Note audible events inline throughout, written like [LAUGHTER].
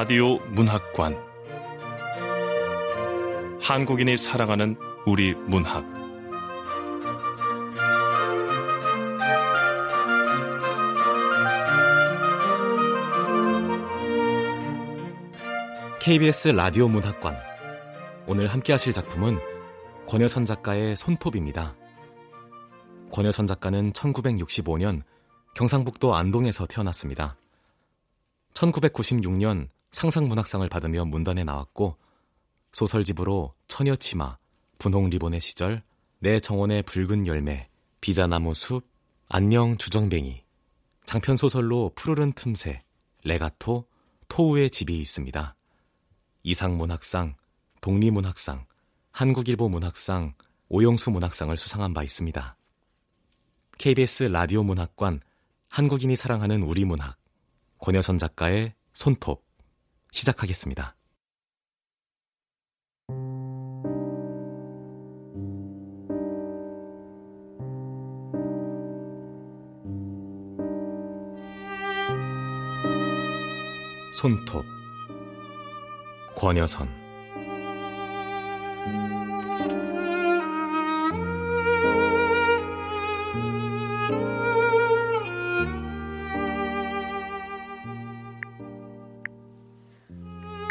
라디오 문학관 한국인이 사랑하는 우리 문학 KBS 라디오 문학관 오늘 함께 하실 작품은 권여선 작가의 손톱입니다. 권여선 작가는 1965년 경상북도 안동에서 태어났습니다. 1996년 상상문학상을 받으며 문단에 나왔고 소설집으로 처녀치마, 분홍 리본의 시절, 내 정원의 붉은 열매, 비자나무 숲, 안녕 주정뱅이, 장편 소설로 푸르른 틈새, 레가토, 토우의 집이 있습니다. 이상문학상, 독립문학상, 한국일보 문학상, 오영수 문학상을 수상한 바 있습니다. KBS 라디오 문학관 한국인이 사랑하는 우리 문학 권여선 작가의 손톱 시작하겠습니다. 손톱 권여선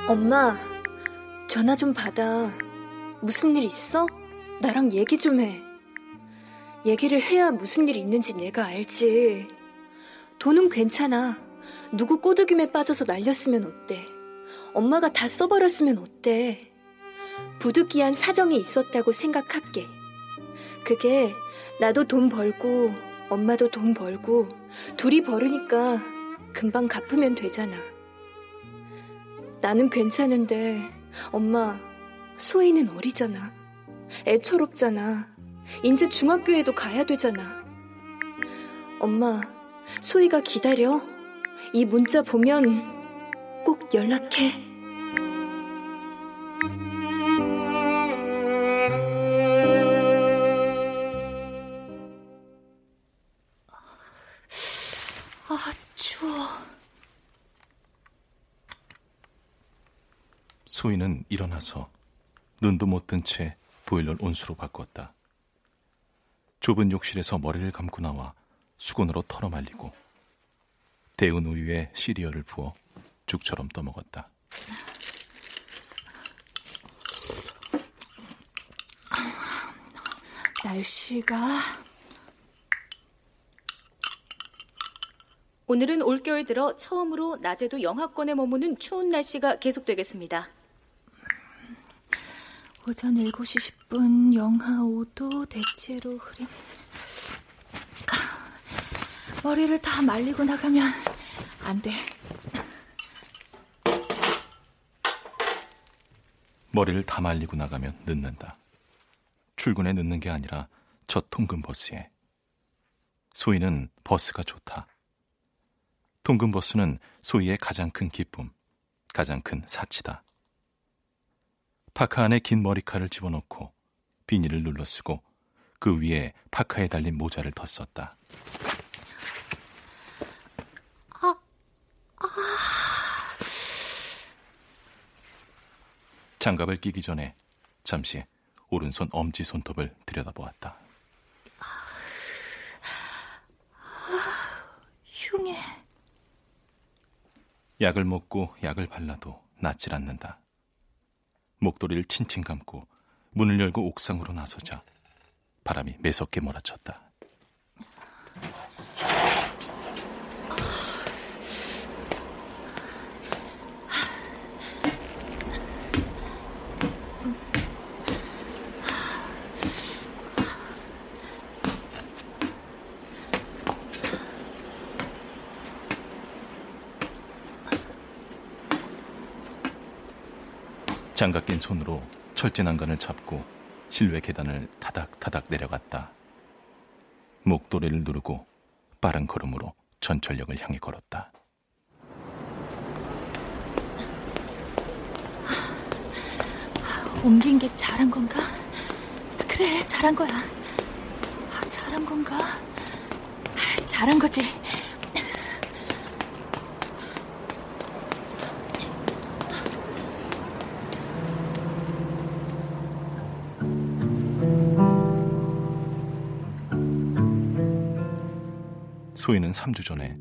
엄마, 전화 좀 받아. 무슨 일 있어? 나랑 얘기 좀 해. 얘기를 해야 무슨 일 있는지 내가 알지. 돈은 괜찮아. 누구 꼬드김에 빠져서 날렸으면 어때? 엄마가 다 써버렸으면 어때? 부득이한 사정이 있었다고 생각할게. 그게 나도 돈 벌고 엄마도 돈 벌고 둘이 벌으니까 금방 갚으면 되잖아. 나는 괜찮은데 엄마 소희는 어리잖아. 애처롭잖아. 이제 중학교에도 가야 되잖아. 엄마 소희가 기다려. 이 문자 보면 꼭 연락해. 일어나서 눈도 못 뜬 채 보일러를 온수로 바꿨다. 좁은 욕실에서 머리를 감고 나와 수건으로 털어 말리고 데운 우유에 시리얼을 부어 죽처럼 떠먹었다. 날씨가 오늘은 올겨울 들어 처음으로 낮에도 영하권에 머무는 추운 날씨가 계속되겠습니다. 오전 7시 10분 영하 5도 대체로 흐림. 머리를 다 말리고 나가면 안 돼. 머리를 다 말리고 나가면 늦는다. 출근에 늦는 게 아니라 첫 통근 버스에. 소희는 버스가 좋다. 통근 버스는 소희의 가장 큰 기쁨, 가장 큰 사치다. 파카 안에 긴 머리칼을 집어넣고 비닐을 눌러 쓰고 그 위에 파카에 달린 모자를 덧썼다. 아, 아. 장갑을 끼기 전에 잠시 오른손 엄지 손톱을 들여다보았다. 흉해. 약을 먹고 약을 발라도 낫질 않는다. 목도리를 칭칭 감고 문을 열고 옥상으로 나서자 바람이 매섭게 몰아쳤다. 장갑 낀 손으로 철제 난간을 잡고 실외 계단을 타닥타닥 내려갔다. 목도리를 누르고 빠른 걸음으로 전철역을 향해 걸었다. 옮긴 게 잘한 건가? 그래, 잘한 거야. 잘한 건가? 잘한 거지. 소희는 3주 전에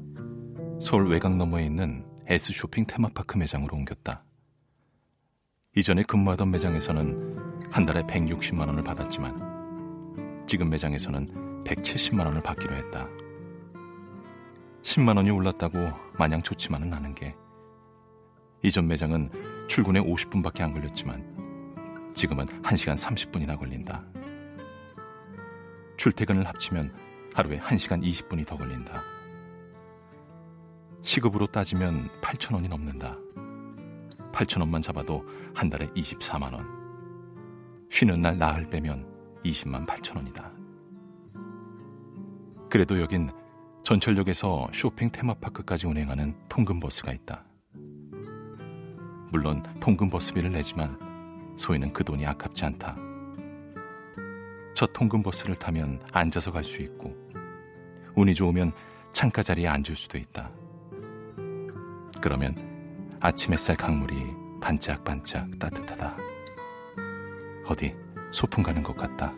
서울 외곽 너머에 있는 S 쇼핑 테마파크 매장으로 옮겼다. 이전에 근무하던 매장에서는 한 달에 160만 원을 받았지만 지금 매장에서는 170만 원을 받기로 했다. 10만 원이 올랐다고 마냥 좋지만은 않은 게 이전 매장은 출근에 50분밖에 안 걸렸지만 지금은 1시간 30분이나 걸린다. 출퇴근을 합치면 하루에 1시간 20분이 더 걸린다. 시급으로 따지면 8천 원이 넘는다. 8천 원만 잡아도 한 달에 24만 원. 쉬는 날 나흘 빼면 20만 8천 원이다. 그래도 여긴 전철역에서 쇼핑 테마파크까지 운행하는 통근버스가 있다. 물론 통근버스비를 내지만 소희는 그 돈이 아깝지 않다. 첫 통근버스를 타면 앉아서 갈 수 있고 운이 좋으면 창가 자리에 앉을 수도 있다. 그러면 아침 햇살 강물이 반짝반짝 따뜻하다. 어디 소풍 가는 것 같다.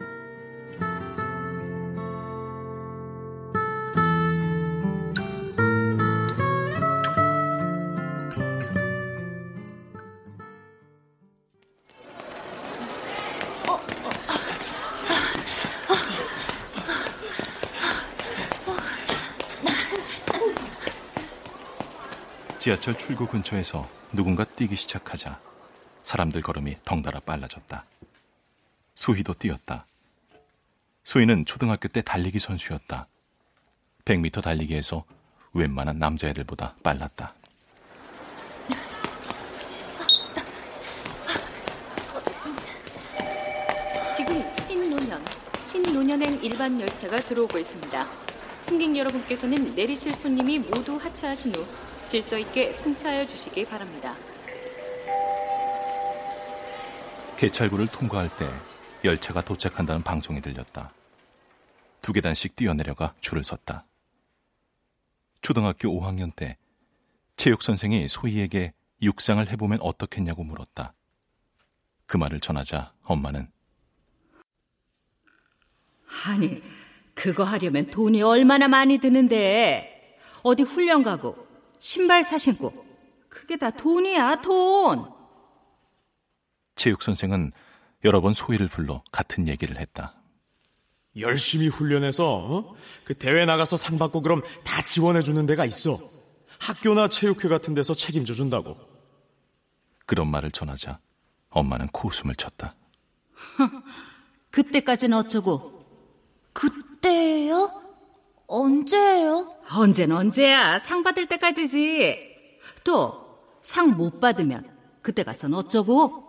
지하철 출구 근처에서 누군가 뛰기 시작하자 사람들 걸음이 덩달아 빨라졌다. 소희도 뛰었다. 소희는 초등학교 때 달리기 선수였다. 100m 달리기에서 웬만한 남자애들보다 빨랐다. 지금 신노년, 신노년행 일반 열차가 들어오고 있습니다. 승객 여러분께서는 내리실 손님이 모두 하차하신 후 질서 있게 승차하여 주시기 바랍니다. 개찰구를 통과할 때 열차가 도착한다는 방송이 들렸다. 두 계단씩 뛰어내려가 줄을 섰다. 초등학교 5학년 때 체육 선생이 소희에게 육상을 해보면 어떻겠냐고 물었다. 그 말을 전하자 엄마는 아니, 그거 하려면 돈이 얼마나 많이 드는데 어디 훈련 가고 신발 사신고 그게 다 돈이야 돈. 체육 선생은 여러 번 소희를 불러 같은 얘기를 했다. 열심히 훈련해서 어? 그 대회 나가서 상 받고 그럼 다 지원해 주는 데가 있어. 학교나 체육회 같은 데서 책임져 준다고. 그런 말을 전하자 엄마는 코웃음을 쳤다. [LAUGHS] 그때까지는 어쩌고? 그때요? 언제예요? 언젠 언제야? 상 받을 때까지지. 또 상 못 받으면 그때 가선 어쩌고?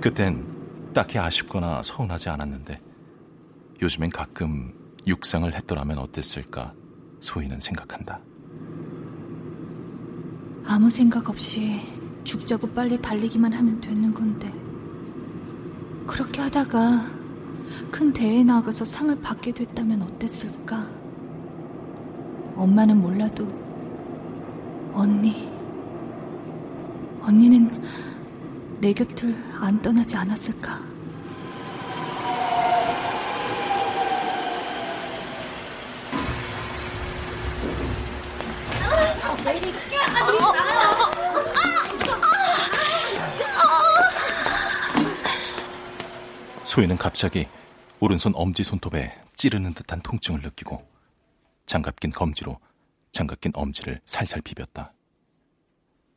그땐 딱히 아쉽거나 서운하지 않았는데 요즘엔 가끔 육상을 했더라면 어땠을까 소희는 생각한다. 아무 생각 없이 죽자고 빨리 달리기만 하면 되는 건데. 그렇게 하다가 큰 대회에 나가서 상을 받게 됐다면 어땠을까? 엄마는 몰라도 언니, 언니는 내 곁을 안 떠나지 않았을까? 소희는 갑자기 오른손 엄지 손톱에 찌르는 듯한 통증을 느끼고 장갑 낀 검지로 장갑 낀 엄지를 살살 비볐다.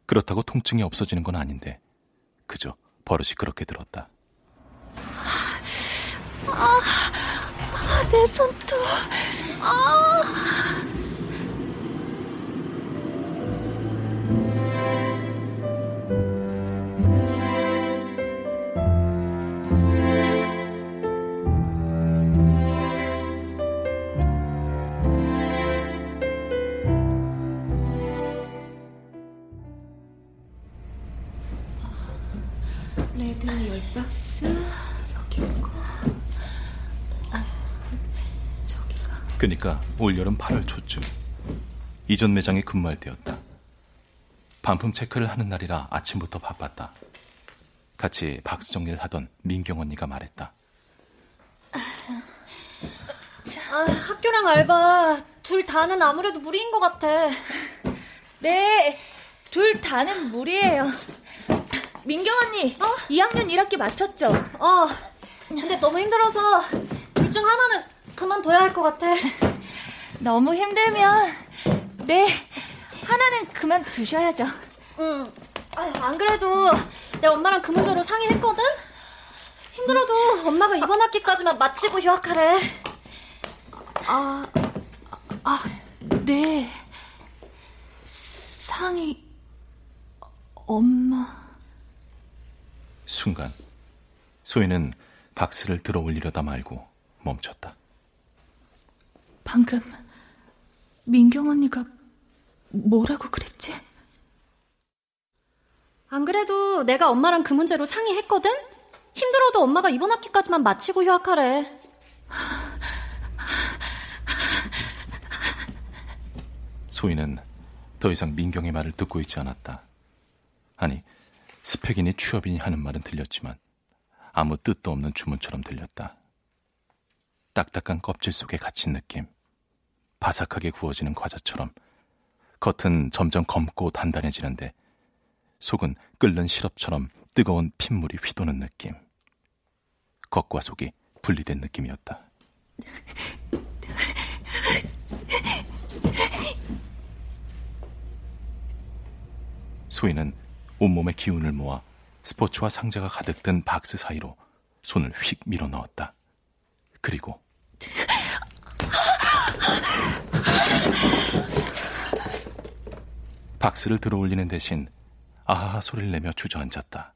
그렇다고 통증이 없어지는 건 아닌데 그저 버릇이 그렇게 들었다. 아, 내 손톱. 아. 레드 열 박스 여기 있고 아, 저기가 그니까 올여름 8월 초쯤 이전 매장에 근무할 때였다. 반품 체크를 하는 날이라 아침부터 바빴다. 같이 박스 정리를 하던 민경 언니가 말했다. 아, 학교랑 알바 둘 다는 아무래도 무리인 것 같아. 네, 둘 다는 무리예요. 민경 언니, 어? 2학년 1학기 마쳤죠? 어. 근데 너무 힘들어서 둘 중 하나는 그만둬야 할 것 같아. [LAUGHS] 너무 힘들면 네, 하나는 그만 두셔야죠. 응. 아유, 안 그래도 내 엄마랑 그 문제로 상의했거든? 힘들어도 엄마가 이번 학기까지만 마치고 휴학하래. 아, 아, 네. 상의, 엄마. 순간, 소희는 박스를 들어 올리려다 말고 멈췄다. 방금, 민경 언니가 뭐라고 그랬지? 안 그래도 내가 엄마랑 그 문제로 상의했거든? 힘들어도 엄마가 이번 학기까지만 마치고 휴학하래. 소희는 더 이상 민경의 말을 듣고 있지 않았다. 아니, 스펙이니 취업이니 하는 말은 들렸지만 아무 뜻도 없는 주문처럼 들렸다. 딱딱한 껍질 속에 갇힌 느낌. 바삭하게 구워지는 과자처럼 겉은 점점 검고 단단해지는데 속은 끓는 시럽처럼 뜨거운 핏물이 휘도는 느낌. 겉과 속이 분리된 느낌이었다. 소희는 온몸의 기운을 모아 스포츠와 상자가 가득 든 박스 사이로 손을 휙 밀어 넣었다. 그리고 박스를 들어 올리는 대신 아하 소리를 내며 주저앉았다.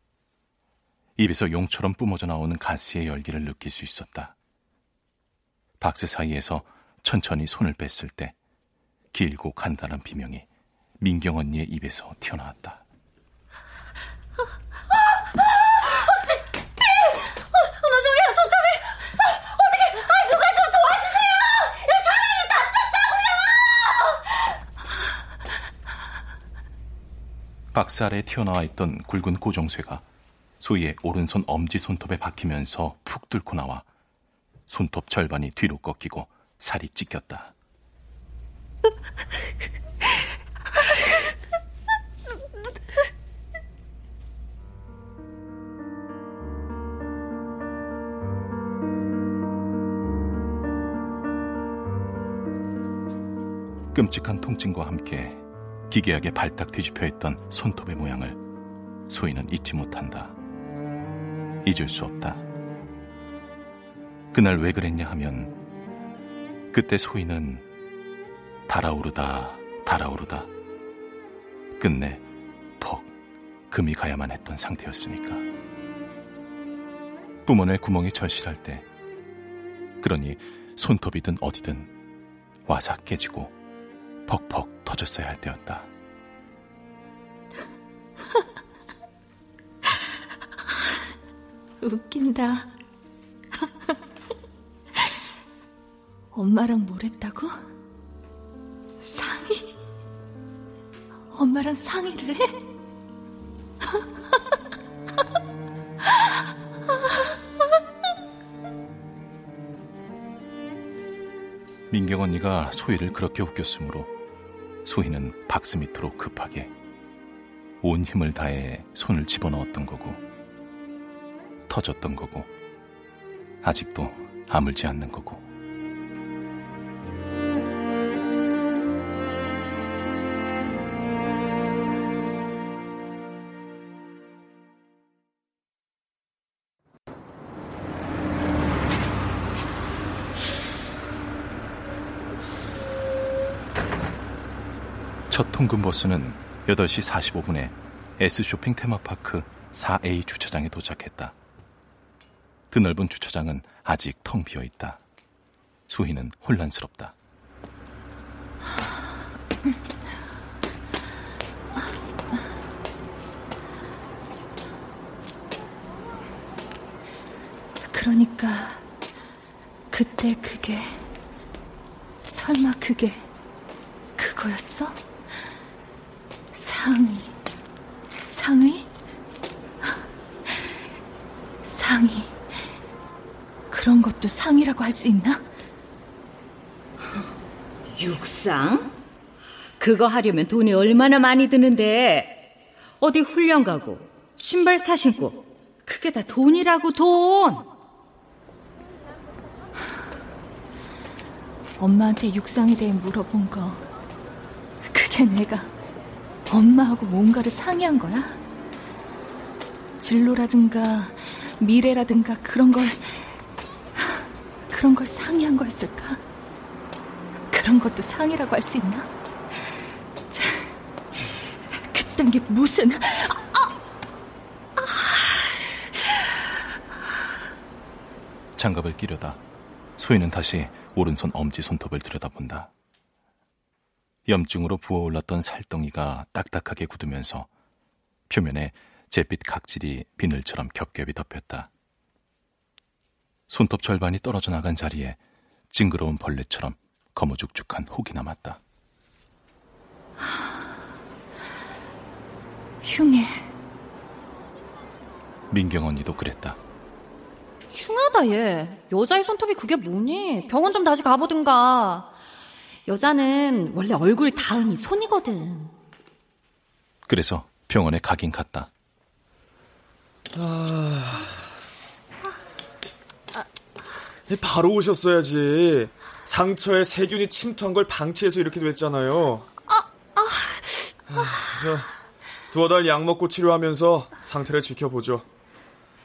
입에서 용처럼 뿜어져 나오는 가스의 열기를 느낄 수 있었다. 박스 사이에서 천천히 손을 뺐을 때 길고 간단한 비명이 민경 언니의 입에서 튀어나왔다. 박스 아래에 튀어나와 있던 굵은 고정쇠가 소희의 오른손 엄지 손톱에 박히면서 푹 뚫고 나와 손톱 절반이 뒤로 꺾이고 살이 찢겼다. 끔찍한 통증과 함께 기괴하게 발딱 뒤집혀 있던 손톱의 모양을 소희는 잊지 못한다. 잊을 수 없다. 그날 왜 그랬냐 하면 그때 소희는 달아오르다 달아오르다 끝내 퍽 금이 가야만 했던 상태였으니까. 뿜어낼 구멍이 절실할 때 그러니 손톱이든 어디든 와삭 깨지고 퍽퍽 터졌어야 할 때였다. [LAUGHS] 웃긴다. [LAUGHS] 엄마랑 뭘 했다고? 상의? 엄마랑 상의를 해? 민경 언니가 소희를 그렇게 웃겼으므로 소희는 박스 밑으로 급하게 온 힘을 다해 손을 집어넣었던 거고 터졌던 거고 아직도 아물지 않는 거고 첫 통근 버스는 8시 45분에 S쇼핑 테마파크 4A 주차장에 도착했다. 드넓은 주차장은 아직 텅 비어 있다. 소희는 혼란스럽다. 그러니까 그때 그게 설마 그게 그거였어? 상위, 상위? 상위. 그런 것도 상이라고 할 수 있나? 육상? 그거 하려면 돈이 얼마나 많이 드는데 어디 훈련 가고 신발 사 신고 그게 다 돈이라고 돈. 엄마한테 육상에 대해 물어본 거 그게 내가 엄마하고 뭔가를 상의한 거야? 진로라든가 미래라든가 그런 걸 그런 걸 상의한 거였을까? 그런 것도 상이라고 할 수 있나? 자, 그딴 게 무슨 장갑을 끼려다 소희는 다시 오른손 엄지 손톱을 들여다본다. 염증으로 부어올랐던 살덩이가 딱딱하게 굳으면서 표면에 잿빛 각질이 비늘처럼 겹겹이 덮였다. 손톱 절반이 떨어져 나간 자리에 징그러운 벌레처럼 거무죽죽한 혹이 남았다. 흉해. 민경 언니도 그랬다. 흉하다 얘. 여자의 손톱이 그게 뭐니? 병원 좀 다시 가보든가. 여자는 원래 얼굴 다음이 손이거든. 그래서 병원에 가긴 갔다. 아... 바로 오셨어야지. 상처에 세균이 침투한 걸 방치해서 이렇게 됐잖아요. 아, 아, 아. 두어 달 약 먹고 치료하면서 상태를 지켜보죠.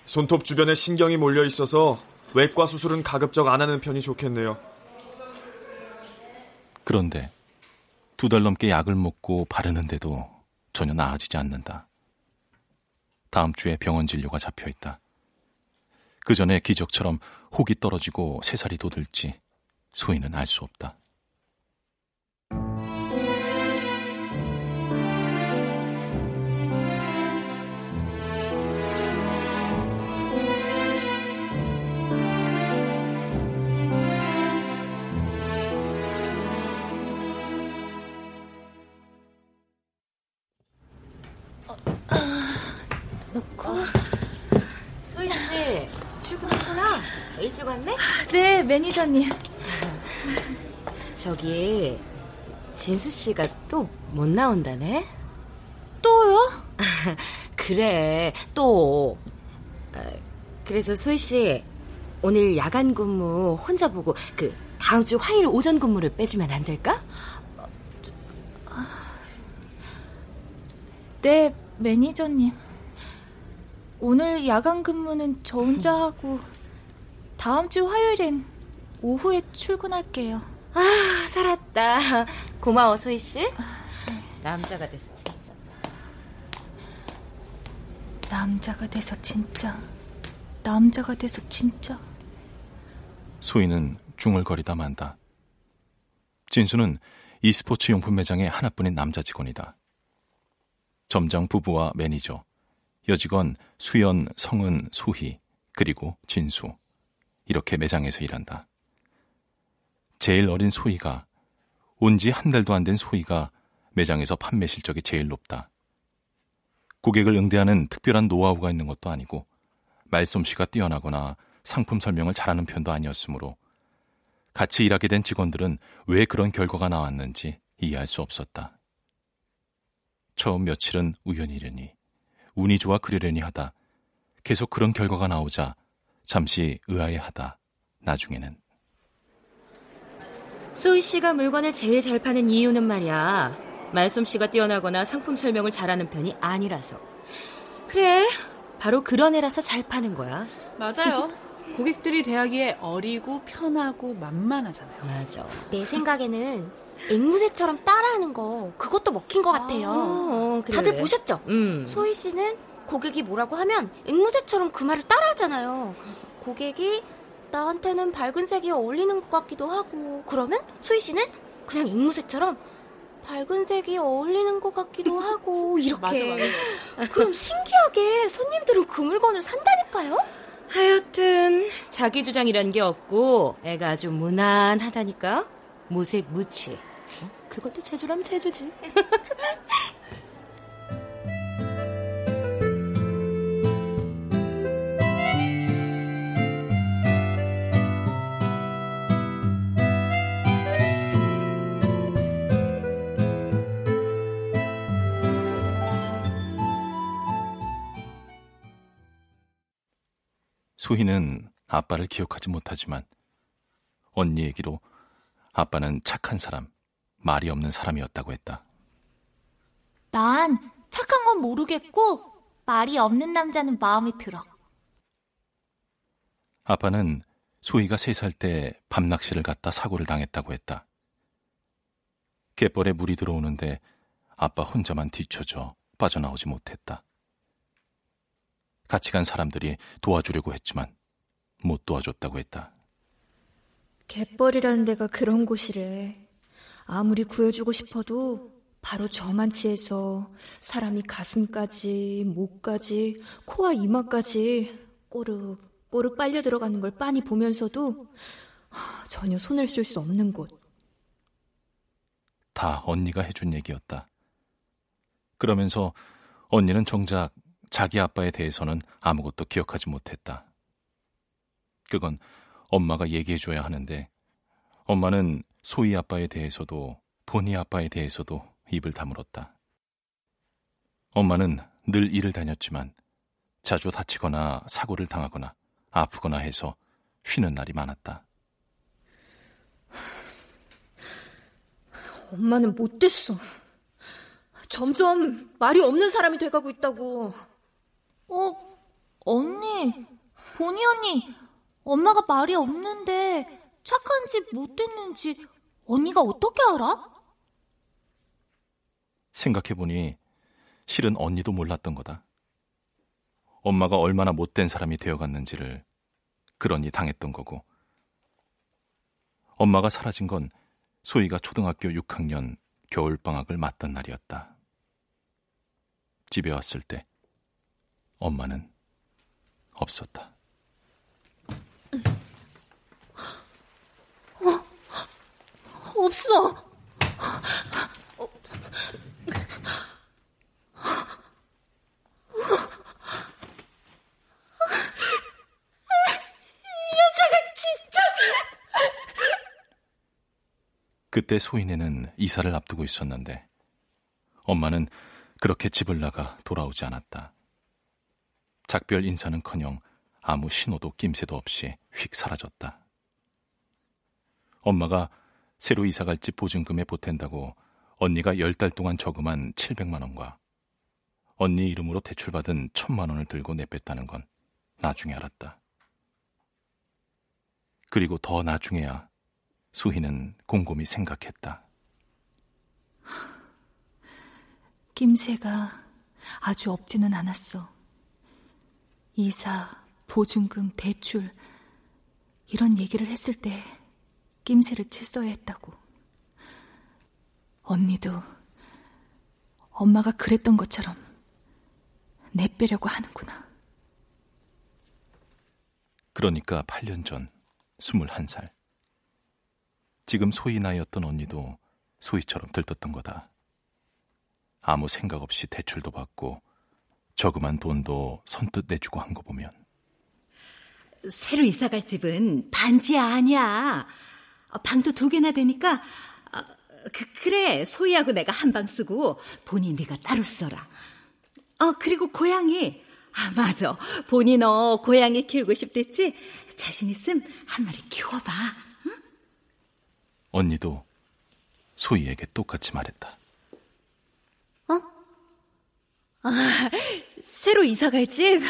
손톱 주변에 신경이 몰려 있어서 외과 수술은 가급적 안 하는 편이 좋겠네요. 그런데 두 달 넘게 약을 먹고 바르는데도 전혀 나아지지 않는다. 다음 주에 병원 진료가 잡혀 있다. 그 전에 기적처럼 혹이 떨어지고 새살이 돋을지 소희는 알수 없다. 일찍 왔네? 네, 매니저님. 저기 진수 씨가 또 못 나온다네? 또요? [LAUGHS] 그래, 또. 아, 그래서 소희 씨 오늘 야간 근무 혼자 보고 그 다음 주 화요일 오전 근무를 빼주면 안 될까? 네, 매니저님. 오늘 야간 근무는 저 혼자 하고 다음 주 화요일엔 오후에 출근할게요. 아, 살았다. 고마워, 소희 씨. 남자가 돼서 진짜. 남자가 돼서 진짜. 남자가 돼서 진짜. 소희는 중얼거리다 만다. 진수는 e스포츠 용품 매장의 하나뿐인 남자 직원이다. 점장 부부와 매니저, 여직원 수연, 성은, 소희, 그리고 진수. 이렇게 매장에서 일한다. 제일 어린 소희가 온 지 한 달도 안 된 소희가 매장에서 판매 실적이 제일 높다. 고객을 응대하는 특별한 노하우가 있는 것도 아니고 말솜씨가 뛰어나거나 상품 설명을 잘하는 편도 아니었으므로 같이 일하게 된 직원들은 왜 그런 결과가 나왔는지 이해할 수 없었다. 처음 며칠은 우연이려니 운이 좋아 그러려니 하다 계속 그런 결과가 나오자 잠시 의아해하다. 나중에는 소희 씨가 물건을 제일 잘 파는 이유는 말이야. 말솜씨가 뛰어나거나 상품 설명을 잘하는 편이 아니라서. 그래, 바로 그런 애라서 잘 파는 거야. 맞아요. [LAUGHS] 고객들이 대하기에 어리고 편하고 만만하잖아요. 맞아. 내 생각에는 앵무새처럼 따라하는 거 그것도 먹힌 것 같아요. 아, 어, 그래, 다들 그래. 보셨죠? 음. 소희 씨는 고객이 뭐라고 하면 앵무새처럼 그 말을 따라하잖아요. 고객이 나한테는 밝은 색이 어울리는 것 같기도 하고 그러면 소희 씨는 그냥 앵무새처럼 밝은 색이 어울리는 것 같기도 [LAUGHS] 하고 이렇게 맞아, 맞아. 그럼 신기하게 손님들은 그 물건을 산다니까요? 하여튼 자기 주장이란 게 없고 애가 아주 무난하다니까 무색 무취 어? 그것도 제주라면 제주지 [LAUGHS] 소희는 아빠를 기억하지 못하지만 언니 얘기로 아빠는 착한 사람, 말이 없는 사람이었다고 했다. 난 착한 건 모르겠고 말이 없는 남자는 마음에 들어. 아빠는 소희가 세 살 때 밤낚시를 갔다 사고를 당했다고 했다. 갯벌에 물이 들어오는데 아빠 혼자만 뒤쳐져 빠져나오지 못했다. 같이 간 사람들이 도와주려고 했지만 못 도와줬다고 했다. 갯벌이라는 데가 그런 곳이래. 아무리 구해주고 싶어도 바로 저만치에서 사람이 가슴까지, 목까지, 코와 이마까지 꼬르륵, 꼬르륵 빨려 들어가는 걸 빤히 보면서도 전혀 손을 쓸 수 없는 곳. 다 언니가 해준 얘기였다. 그러면서 언니는 정작 자기 아빠에 대해서는 아무것도 기억하지 못했다. 그건 엄마가 얘기해줘야 하는데 엄마는 소희 아빠에 대해서도 본희 아빠에 대해서도 입을 다물었다. 엄마는 늘 일을 다녔지만 자주 다치거나 사고를 당하거나 아프거나 해서 쉬는 날이 많았다. 엄마는 못됐어. 점점 말이 없는 사람이 돼가고 있다고. 어, 언니, 본희 언니, 엄마가 말이 없는데 착한지 못됐는지 언니가 어떻게 알아? 생각해보니 실은 언니도 몰랐던 거다. 엄마가 얼마나 못된 사람이 되어갔는지를 그러니 당했던 거고. 엄마가 사라진 건 소희가 초등학교 6학년 겨울방학을 맞던 날이었다. 집에 왔을 때 엄마는 없었다. 어, 없어. 그때 소인네는 이사를 앞두고 있었는데 엄마는 그렇게 집을 나가 돌아오지 않았다. 작별 인사는커녕 아무 신호도 낌새도 없이 휙 사라졌다. 엄마가 새로 이사갈 집 보증금에 보탠다고 언니가 열 달 동안 저금한 700만 원과 언니 이름으로 대출받은 1000만 원을 들고 내뺐다는 건 나중에 알았다. 그리고 더 나중에야 수희는 곰곰이 생각했다. 김새가 아주 없지는 않았어. 이사, 보증금, 대출, 이런 얘기를 했을 때 낌새를 챘어야 했다고. 언니도 엄마가 그랬던 것처럼 내빼려고 하는구나. 그러니까 8년 전 21살. 지금 소희 나이였던 언니도 소희처럼 들떴던 거다. 아무 생각 없이 대출도 받고 저금한 돈도 선뜻 내주고 한 거 보면. 새로 이사갈 집은 반지하 아니야. 방도 두 개나 되니까 어, 그, 그래 소희하고 내가 한 방 쓰고 본인 네가 따로 써라. 어 그리고 고양이 아 맞아 본인 너 고양이 키우고 싶댔지 자신 있음 한 마리 키워봐. 언니도 소희에게 똑같이 말했다. 어? 아, 새로 이사 갈 집?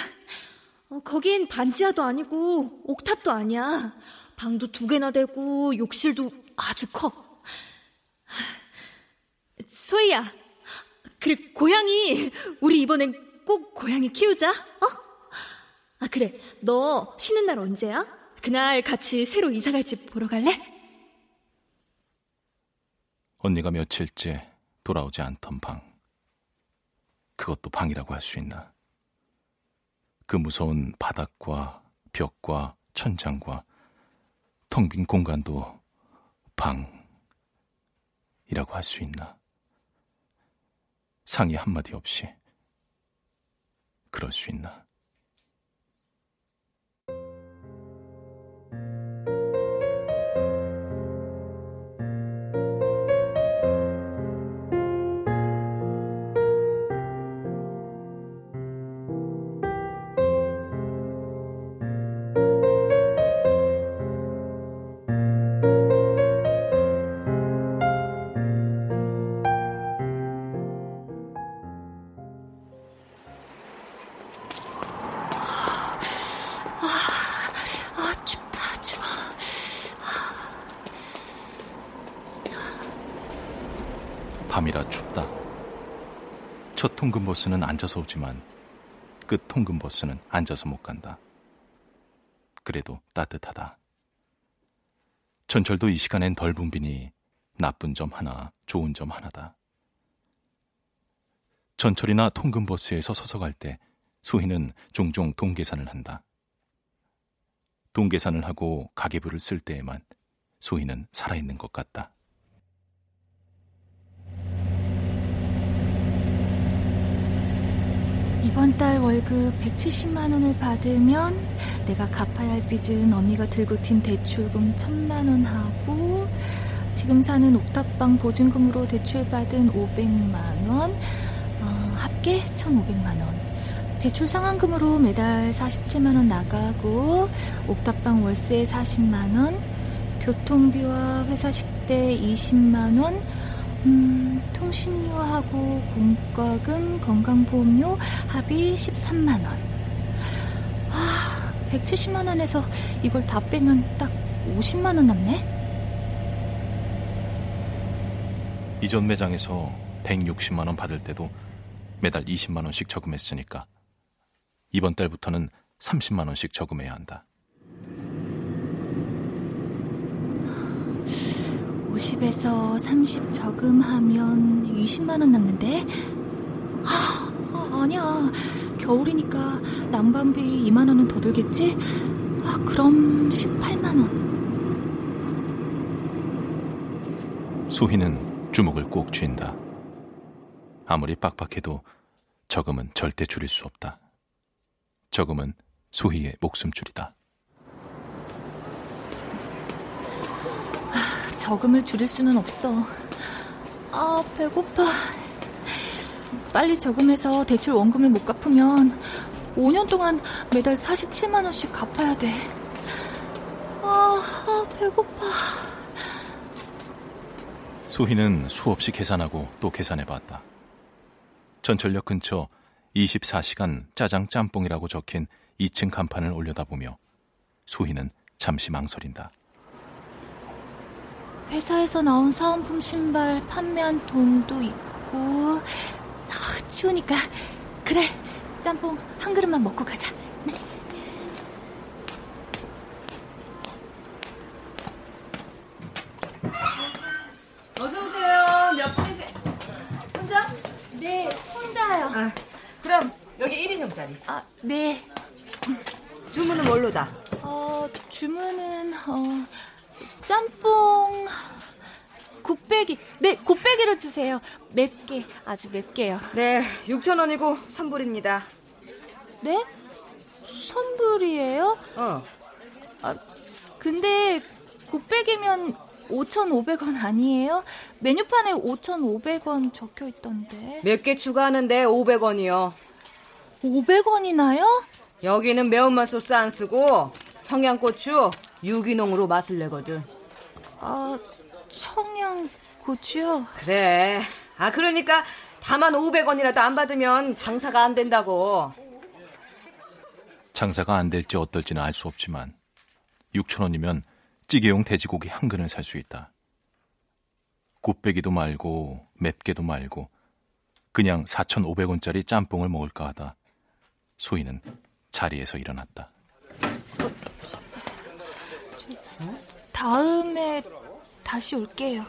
어, 거긴 반지하도 아니고 옥탑도 아니야. 방도 두 개나 되고 욕실도 아주 커. 소희야, 그래 고양이 우리 이번엔 꼭 고양이 키우자. 어? 아 그래, 너 쉬는 날 언제야? 그날 같이 새로 이사 갈 집 보러 갈래? 언니가 며칠째 돌아오지 않던 방. 그것도 방이라고 할 수 있나. 그 무서운 바닥과 벽과 천장과 텅 빈 공간도 방이라고 할 수 있나. 상의 한마디 없이 그럴 수 있나. 버스는 앉아서 오지만 끝 통근 버스는 앉아서 못 간다. 그래도 따뜻하다. 전철도 이 시간엔 덜 붐비니 나쁜 점 하나, 좋은 점 하나다. 전철이나 통근 버스에서 서서 갈 때 소희는 종종 동계산을 한다. 동계산을 하고 가계부를 쓸 때에만 소희는 살아있는 것 같다. 이번 달 월급 170만 원을 받으면 내가 갚아야 할 빚은 언니가 들고 튄 대출금 1000만 원 하고 지금 사는 옥탑방 보증금으로 대출받은 500만 원 어, 합계 1,500만 원. 대출 상환금으로 매달 47만 원 나가고 옥탑방 월세 40만 원 교통비와 회사 식대 20만 원 음, 통신료하고 공과금, 건강보험료 합이 13만 원. 아, 170만 원에서 이걸 다 빼면 딱 50만 원 남네? 이전 매장에서 160만 원 받을 때도 매달 20만 원씩 저금했으니까 이번 달부터는 30만 원씩 저금해야 한다. 50에서 30 저금하면 20만 원 남는데? 아, 아니야. 겨울이니까 난방비 2만 원은 더 들겠지? 아, 그럼 18만 원. 소희는 주먹을 꼭 쥔다. 아무리 빡빡해도 저금은 절대 줄일 수 없다. 저금은 소희의 목숨줄이다. 저금을 줄일 수는 없어. 아, 배고파. 빨리 저금해서 대출 원금을 못 갚으면 5년 동안 매달 47만 원씩 갚아야 돼. 아, 아 배고파. 소희는 수없이 계산하고 또 계산해 봤다. 전철역 근처 24시간 짜장 짬뽕이라고 적힌 2층 간판을 올려다보며 소희는 잠시 망설인다. 회사에서 나온 사은품 신발 판매한 돈도 있고 아, 추우니까 그래 짬뽕 한 그릇만 먹고 가자. 네. 어서 오세요. 몇 분이세요? 혼자? 네, 혼자요. 아, 그럼 여기 1인용짜리. 아, 네. 주문은 뭘로다? 어, 주문은 어 짬뽕 곱빼기. 네, 곱빼기로 주세요. 맵게, 아주 맵게요. 네, 6,000원이고 선불입니다. 네? 선불이에요? 어. 아, 근데 곱빼기면 5,500원 아니에요? 메뉴판에 5,500원 적혀 있던데. 몇 개 추가하는데 500원이요. 500원이나요? 여기는 매운맛 소스 안 쓰고 청양고추 유기농으로 맛을 내거든. 아, 청양 고추요? 그래. 아, 그러니까 다만 500원이라도 안 받으면 장사가 안 된다고. 장사가 안 될지 어떨지는 알 수 없지만 6천 원이면 찌개용 돼지고기 한 근을 살 수 있다. 곱빼기도 말고 맵게도 말고 그냥 4,500원짜리 짬뽕을 먹을까 하다 소희는 자리에서 일어났다. 다음에 다시 올게요.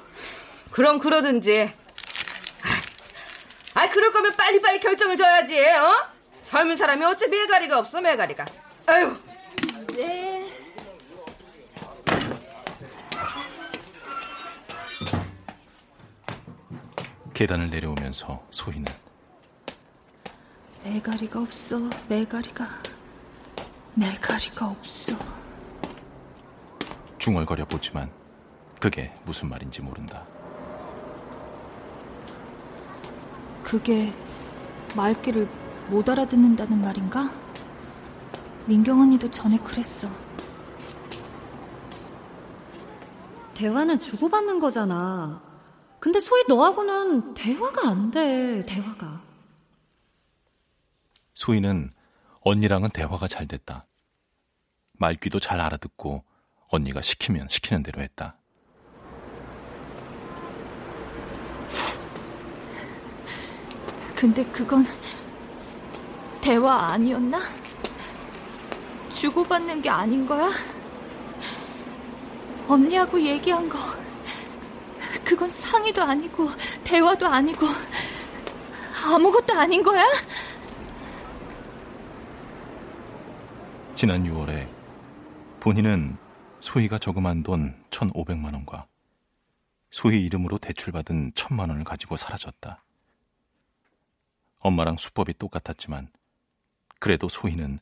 그럼 그러든지. 아, 그럴 거면 빨리빨리 결정을 줘야지, 어? 젊은 사람이 어째 매가리가 없어, 매가리가. 아유. 네. 계단을 내려오면서 소희는 매가리가 없어, 매가리가. 매가리가 없어. 중얼거려 보지만 그게 무슨 말인지 모른다. 그게 말귀를 못 알아듣는다는 말인가? 민경 언니도 전에 그랬어. 대화는 주고받는 거잖아. 근데 소희 너하고는 대화가 안 돼, 대화가. 소희는 언니랑은 대화가 잘 됐다. 말귀도 잘 알아듣고 언니가 시키면 시키는 대로 했다. 근데 그건 대화 아니었나? 주고받는 게 아닌 거야? 언니하고 얘기한 거 그건 상의도 아니고 대화도 아니고 아무것도 아닌 거야? 지난 6월에 본인은 소희가 저금한 돈 1,500만 원과 소희 이름으로 대출받은 1,000만 원을 가지고 사라졌다. 엄마랑 수법이 똑같았지만 그래도 소희는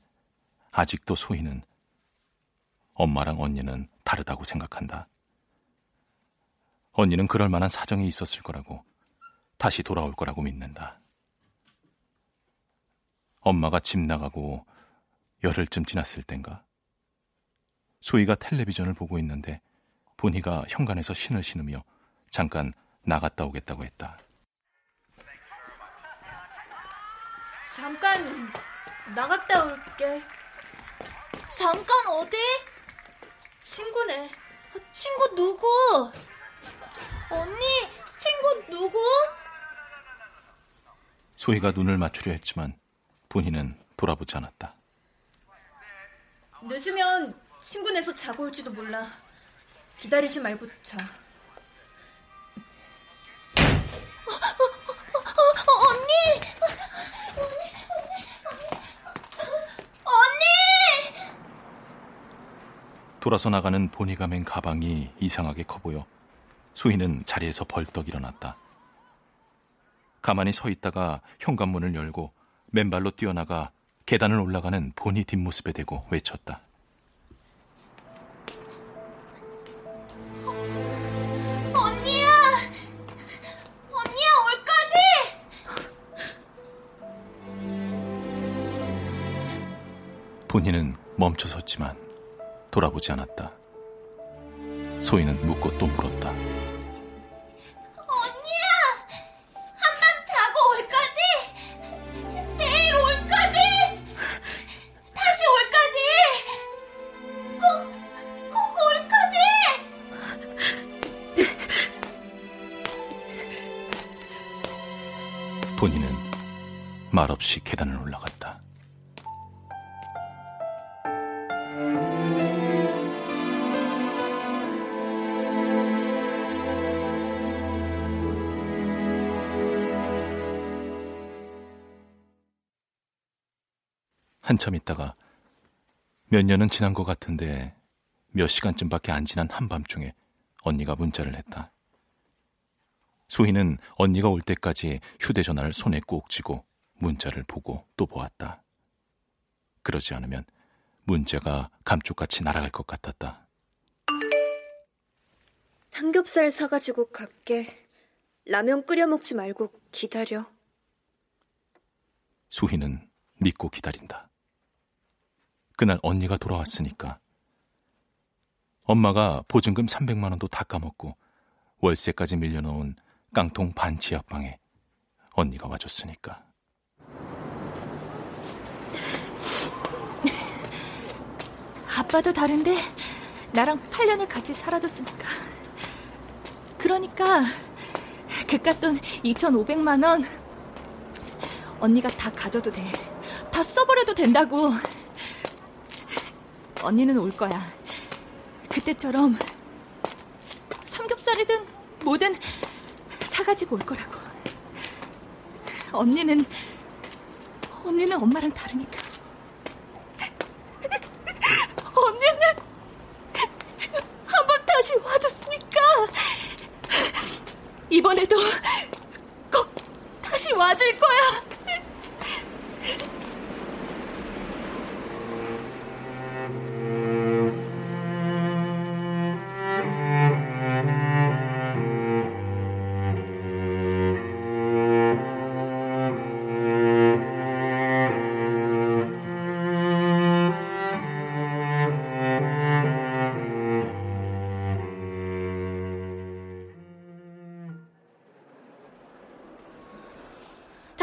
아직도 소희는 엄마랑 언니는 다르다고 생각한다. 언니는 그럴 만한 사정이 있었을 거라고 다시 돌아올 거라고 믿는다. 엄마가 집 나가고 열흘쯤 지났을 땐가 소희가 텔레비전을 보고 있는데 본희가 현관에서 신을 신으며 잠깐 나갔다 오겠다고 했다. 잠깐 나갔다 올게. 잠깐 어디? 친구네. 친구 누구? 언니, 친구 누구? 소희가 눈을 맞추려 했지만 본인은 돌아보지 않았다. 늦으면 친구네서 자고 올지도 몰라. 기다리지 말고 자. 어, 어, 어, 언니! 언니! 돌아서 나가는 보니가 맨 가방이 이상하게 커 보여 소희는 자리에서 벌떡 일어났다. 가만히 서 있다가 현관문을 열고 맨발로 뛰어나가 계단을 올라가는 본이 뒷모습에 대고 외쳤다. 본인은 멈춰섰지만 돌아보지 않았다. 소희는 묻고 또 물었다. 언니야! 한밤 자고 올까지? 내일 올까지? 다시 올까지? 꼭, 꼭 올까지? 본인은 말없이 계단을 올라갔다. 한참 있다가 몇 년은 지난 것 같은데 몇 시간쯤밖에 안 지난 한밤중에 언니가 문자를 했다. 소희는 언니가 올 때까지 휴대전화를 손에 꼭 쥐고 문자를 보고 또 보았다. 그러지 않으면 문자가 감쪽같이 날아갈 것 같았다. 삼겹살 사가지고 갈게. 라면 끓여 먹지 말고 기다려. 소희는 믿고 기다린다. 그날 언니가 돌아왔으니까. 엄마가 보증금 300만 원도 다 까먹고 월세까지 밀려놓은 깡통 반 지하방에 언니가 와줬으니까. 아빠도 다른데 나랑 8년을 같이 살아줬으니까. 그러니까 그깟 돈 2,500만 원 언니가 다 가져도 돼. 다 써버려도 된다고. 언니는 올 거야. 그때처럼 삼겹살이든 뭐든 사가지고 올 거라고. 언니는 언니는 엄마랑 다르니까. 언니는 한 번 다시 와줬으니까 이번에도 꼭 다시 와줄 거야.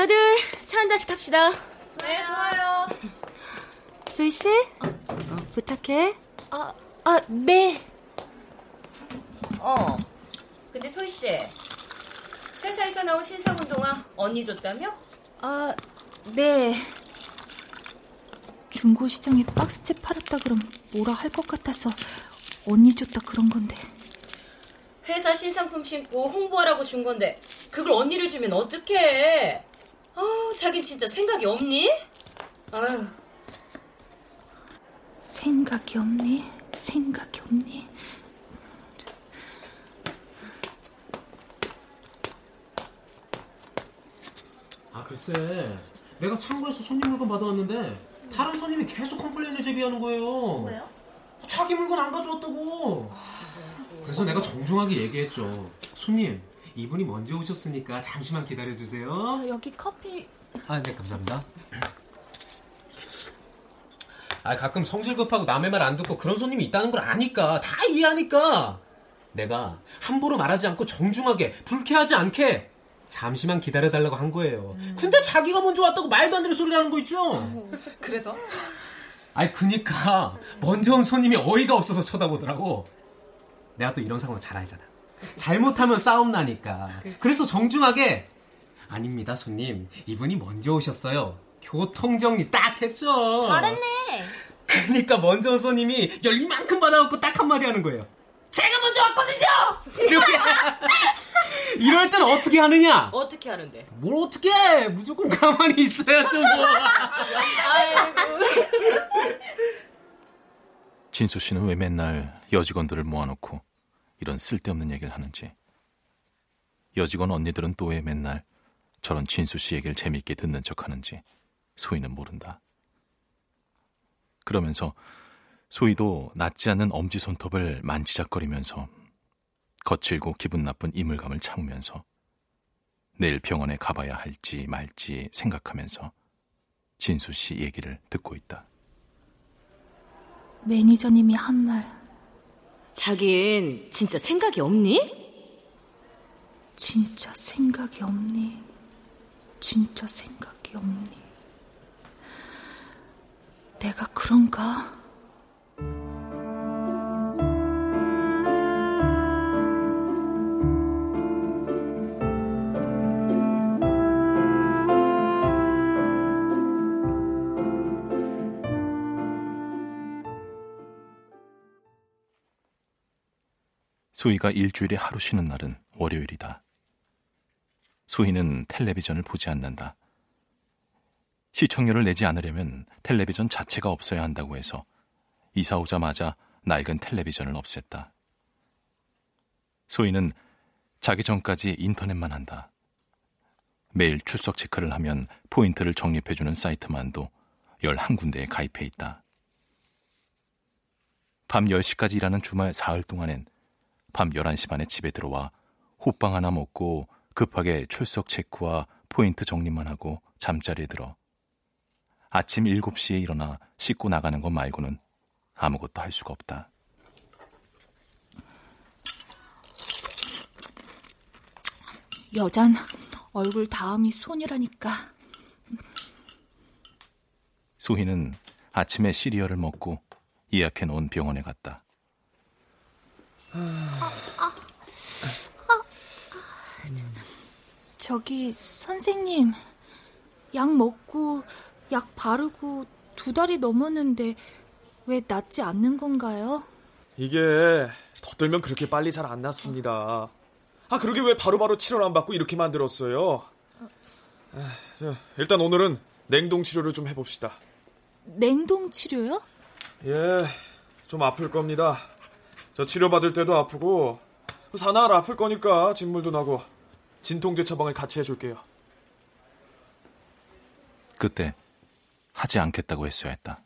다들 차 한 잔씩 합시다. 네, 좋아요. 소희 씨, 어, 부탁해. 아, 아, 네. 어. 근데 소희 씨, 회사에서 나온 신상운 동화 언니 줬다며? 아, 네. 중고시장에 박스채 팔았다 그럼 뭐라 할 것 같아서 언니 줬다 그런 건데. 회사 신상품 신고 홍보하라고 준 건데 그걸 언니를 주면 어떡해? 아우, 자긴 진짜 생각이 없니? 아유. 생각이 없니? 생각이 없니? 아 글쎄 내가 창고에서 손님 물건 받아왔는데 다른 손님이 계속 컴플레인을 제기하는 거예요. 왜요? 자기 물건 안 가져왔다고. 그래서 내가 정중하게 얘기했죠. 손님 이분이 먼저 오셨으니까 잠시만 기다려주세요. 저 여기 커피. 아, 네, 감사합니다. 아, 가끔 성질 급하고 남의 말 안 듣고 그런 손님이 있다는 걸 아니까, 다 이해하니까. 내가 함부로 말하지 않고 정중하게, 불쾌하지 않게 잠시만 기다려달라고 한 거예요. 근데 자기가 먼저 왔다고 말도 안 되는 소리를 하는 거 있죠? [LAUGHS] 그래서? 아니, 그니까, 먼저 온 손님이 어이가 없어서 쳐다보더라고. 내가 또 이런 상황 잘 알잖아. 잘못하면 싸움 나니까. 그래서 정중하게, 아닙니다, 손님. 이분이 먼저 오셨어요. 교통정리 딱 했죠. 잘했네. 그러니까 먼저 온 손님이 열 이만큼 받아갖고 딱 한마디 하는 거예요. 제가 먼저 왔거든요! 이렇게. [LAUGHS] 이럴 땐 어떻게 하느냐? 어떻게 하는데? 뭘 어떻게 해? 무조건 가만히 있어야죠, 뭐. [LAUGHS] 진수 씨는 왜 맨날 여직원들을 모아놓고 이런 쓸데없는 얘기를 하는지. 여직원 언니들은 또 왜 맨날 저런 진수 씨 얘기를 재미있게 듣는 척 하는지 소희는 모른다. 그러면서 소희도 낫지 않는 엄지 손톱을 만지작거리면서 거칠고 기분 나쁜 이물감을 참으면서 내일 병원에 가봐야 할지 말지 생각하면서 진수 씨 얘기를 듣고 있다. 매니저님이 한 말. 자긴 진짜 생각이 없니? 진짜 생각이 없니? 진짜 생각이 없니? 내가 그런가? 소희가 일주일에 하루 쉬는 날은 월요일이다. 소희는 텔레비전을 보지 않는다. 시청료를 내지 않으려면 텔레비전 자체가 없어야 한다고 해서 이사 오자마자 낡은 텔레비전을 없앴다. 소희는 자기 전까지 인터넷만 한다. 매일 출석 체크를 하면 포인트를 적립해주는 사이트만도 11군데에 가입해 있다. 밤 10시까지 일하는 주말 사흘 동안엔 밤 11시 반에 집에 들어와 호빵 하나 먹고 급하게 출석 체크와 포인트 정리만 하고 잠자리에 들어 아침 7시에 일어나 씻고 나가는 것 말고는 아무것도 할 수가 없다. 여잔 얼굴 다음이 손이라니까. 소희는 아침에 시리얼을 먹고 예약해 놓은 병원에 갔다. 저기 선생님 약 먹고 약 바르고 두 달이 넘었는데 왜 낫지 않는 건가요? 이게 더 들면 그렇게 빨리 잘 안 낫습니다. 아 그러게 왜 바로바로 치료를 안 받고 이렇게 만들었어요? 아, 저, 일단 오늘은 냉동 치료를 좀 해봅시다. 냉동 치료요? 예, 좀 아플 겁니다. 저 치료 받을 때도 아프고 사나흘 아플 거니까 진물도 나고 진통제 처방을 같이 해줄게요. 그때 하지 않겠다고 했어야 했다.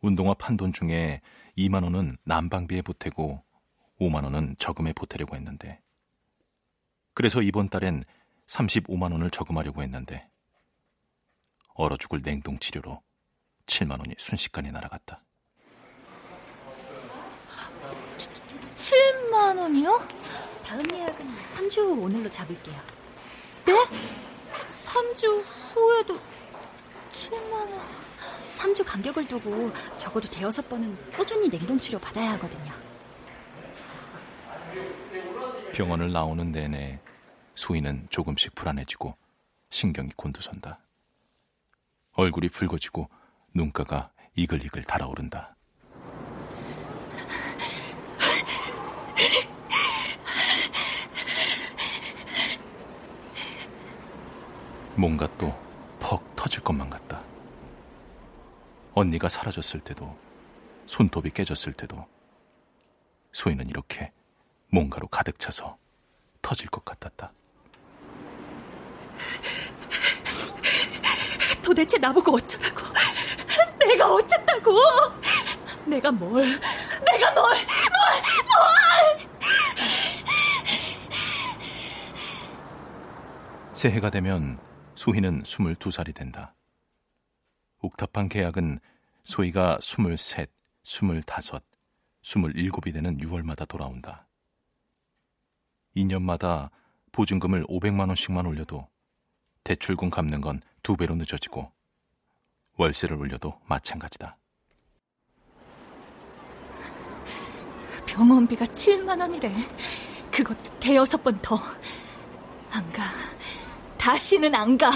운동화 판돈 중에 2만 원은 난방비에 보태고 5만 원은 저금에 보태려고 했는데 그래서 이번 달엔 35만 원을 저금하려고 했는데 얼어 죽을 냉동 치료로 7만 원이 순식간에 날아갔다. 7만 원이요? 다음 예약은 3주 오늘로 잡을게요. 네? 3주 후에도 7만 원. 3주 간격을 두고 적어도 대여섯 번은 꾸준히 냉동 치료 받아야 하거든요. 병원을 나오는 내내 소희는 조금씩 불안해지고 신경이 곤두선다. 얼굴이 붉어지고 눈가가 이글이글 달아오른다. 뭔가 또 퍽 터질 것만 같다. 언니가 사라졌을 때도, 손톱이 깨졌을 때도, 소희는 이렇게 뭔가로 가득 차서 터질 것 같았다. 도대체 나보고 어쩌라고? 내가 어쨌다고? 내가 뭘? 내가 뭘? 뭘? 뭘? 새해가 되면 소희는 22살이 된다. 옥탑방 계약은 소희가 23, 25, 27이 되는 6월마다 돌아온다. 2년마다 보증금을 500만 원씩만 올려도 대출금 갚는 건 두 배로 늦어지고 월세를 올려도 마찬가지다. 병원비가 7만 원이래. 그것도 대여섯 번 더. 안 가. 다시는 안 가.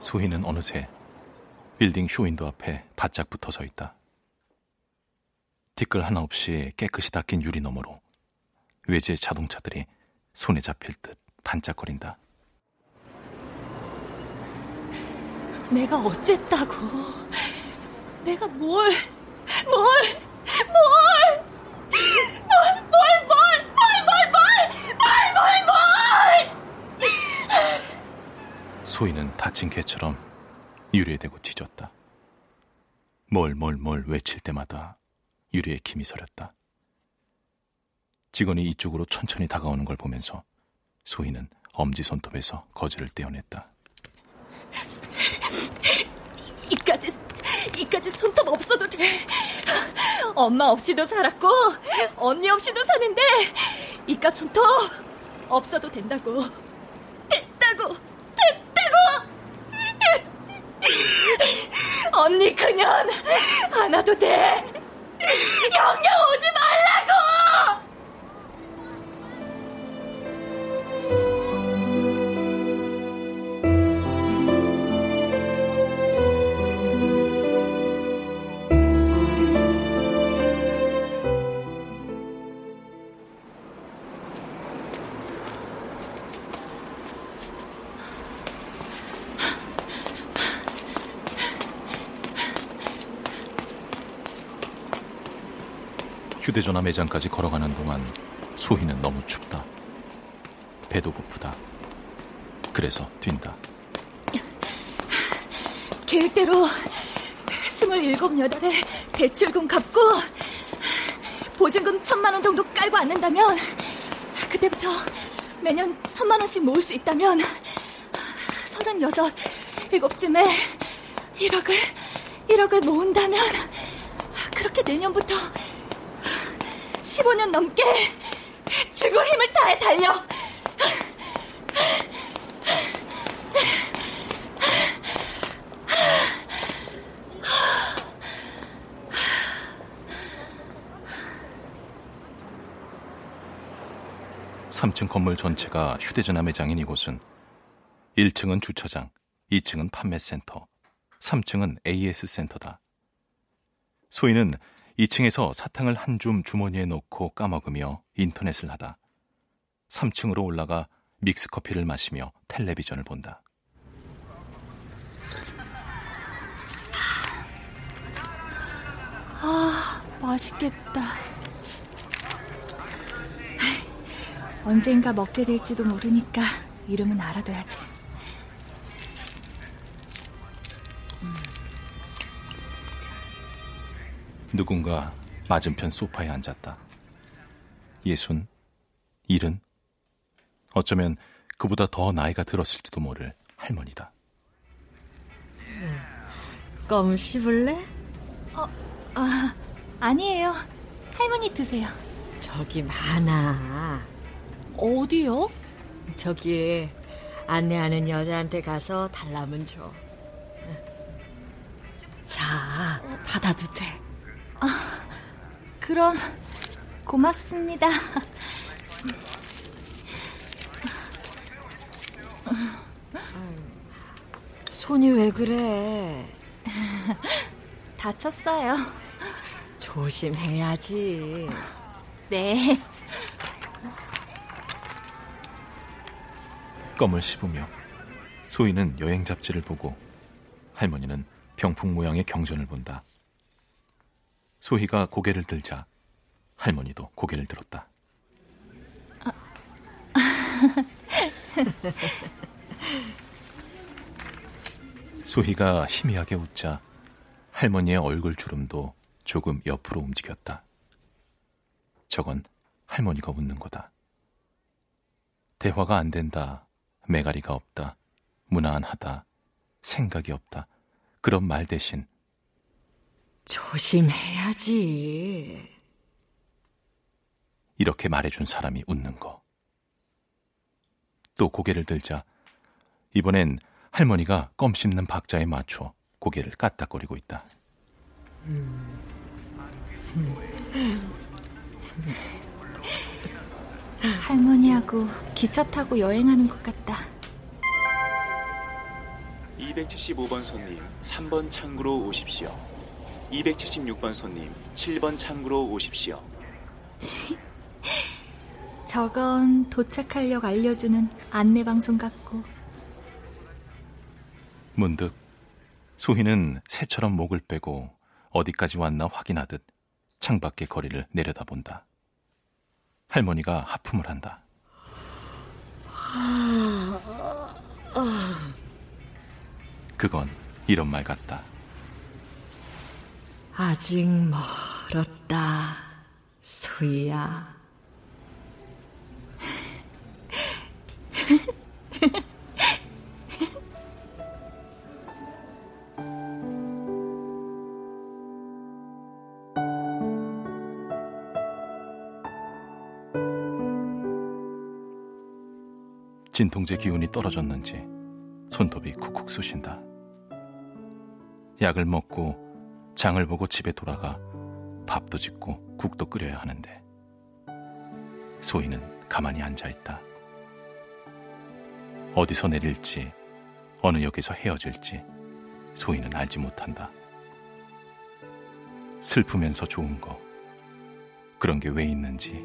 소희는 어느새 빌딩 쇼윈도 앞에 바짝 붙어 서 있다. 티끌 하나 없이 깨끗이 닦인 유리 너머로 외제 자동차들이 손에 잡힐 듯 반짝거린다. 내가 어쨌다고? 내가 뭘, 뭘, 뭘! 소희는 다친 개처럼 유리에 대고 짖었다. 뭘, 뭘, 뭘 외칠 때마다 유리에 김이 서렸다. 직원이 이쪽으로 천천히 다가오는 걸 보면서 소희는 엄지 손톱에서 거즈를 떼어냈다. 이까지, 이까지 손톱 없어도 돼. 엄마 없이도 살았고, 언니 없이도 사는데, 이까 손톱 없어도 된다고. 됐다고! 됐다고! 언니 그년 안 와도 돼. 영영 오지 휴대전화 매장까지 걸어가는 동안 소희는 너무 춥다. 배도 고프다. 그래서 뛴다. [LAUGHS] 계획대로 스물일곱 여덟에 대출금 갚고 보증금 천만 원 정도 깔고 앉는다면 그때부터 매년 천만 원씩 모을 수 있다면 서른여섯 일곱쯤에 1억을 1억을 모은다면 그렇게 내년부터 15년 넘게 죽을 힘을 다해 달려. 삼층 건물 전체가 휴대전화 매장인 이곳은 1층은 주차장, 2층은 판매센터, 3층은 AS 센터다. 소희는 2층에서 사탕을 한 줌 주머니에 넣고 까먹으며 인터넷을 하다 3층으로 올라가 믹스커피를 마시며 텔레비전을 본다. 아, 맛있겠다. 언젠가 먹게 될지도 모르니까 이름은 알아둬야지. 누군가 맞은편 소파에 앉았다. 예순, 일은, 어쩌면 그보다 더 나이가 들었을지도 모를 할머니다. 껌 씹을래? 어, 아, 아니에요. 할머니 드세요. 저기 많아. 어디요? 저기 안내하는 여자한테 가서 달라면 줘. 자, 받아도 돼. 아, 그럼 고맙습니다. 손이 왜 그래? 다쳤어요. 조심해야지. 네. 껌을 씹으며 소희는 여행 잡지를 보고 할머니는 병풍 모양의 경전을 본다. 소희가 고개를 들자 할머니도 고개를 들었다. [LAUGHS] 소희가 희미하게 웃자 할머니의 얼굴 주름도 조금 옆으로 움직였다. 저건 할머니가 웃는 거다. 대화가 안 된다. 매가리가 없다. 무난하다. 생각이 없다. 그런 말 대신 조심해야지. 이렇게 말해준 사람이 웃는 거. 또 고개를 들자 이번엔 할머니가 껌 씹는 박자에 맞춰 고개를 까딱거리고 있다. 할머니하고 기차 타고 여행하는 것 같다. 275번 손님 3번 창구로 오십시오. 276번 손님 7번 창구로 오십시오. [LAUGHS] 저건 도착할 역 알려주는 안내방송 같고. 문득 소희는 새처럼 목을 빼고 어디까지 왔나 확인하듯 창밖의 거리를 내려다본다. 할머니가 하품을 한다. 그건 이런 말 같다. 아직 멀었다, 소희야. 진통제 기운이 떨어졌는지 손톱이 쿡쿡 쑤신다. 약을 먹고 장을 보고 집에 돌아가 밥도 짓고 국도 끓여야 하는데 소희는 가만히 앉아 있다. 어디서 내릴지 어느 역에서 헤어질지 소희는 알지 못한다. 슬프면서 좋은 거 그런 게 왜 있는지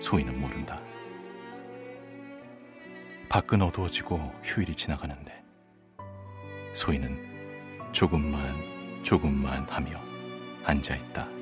소희는 모른다. 밖은 어두워지고 휴일이 지나가는데 소희는 조금만 조금만 하며 앉아 있다.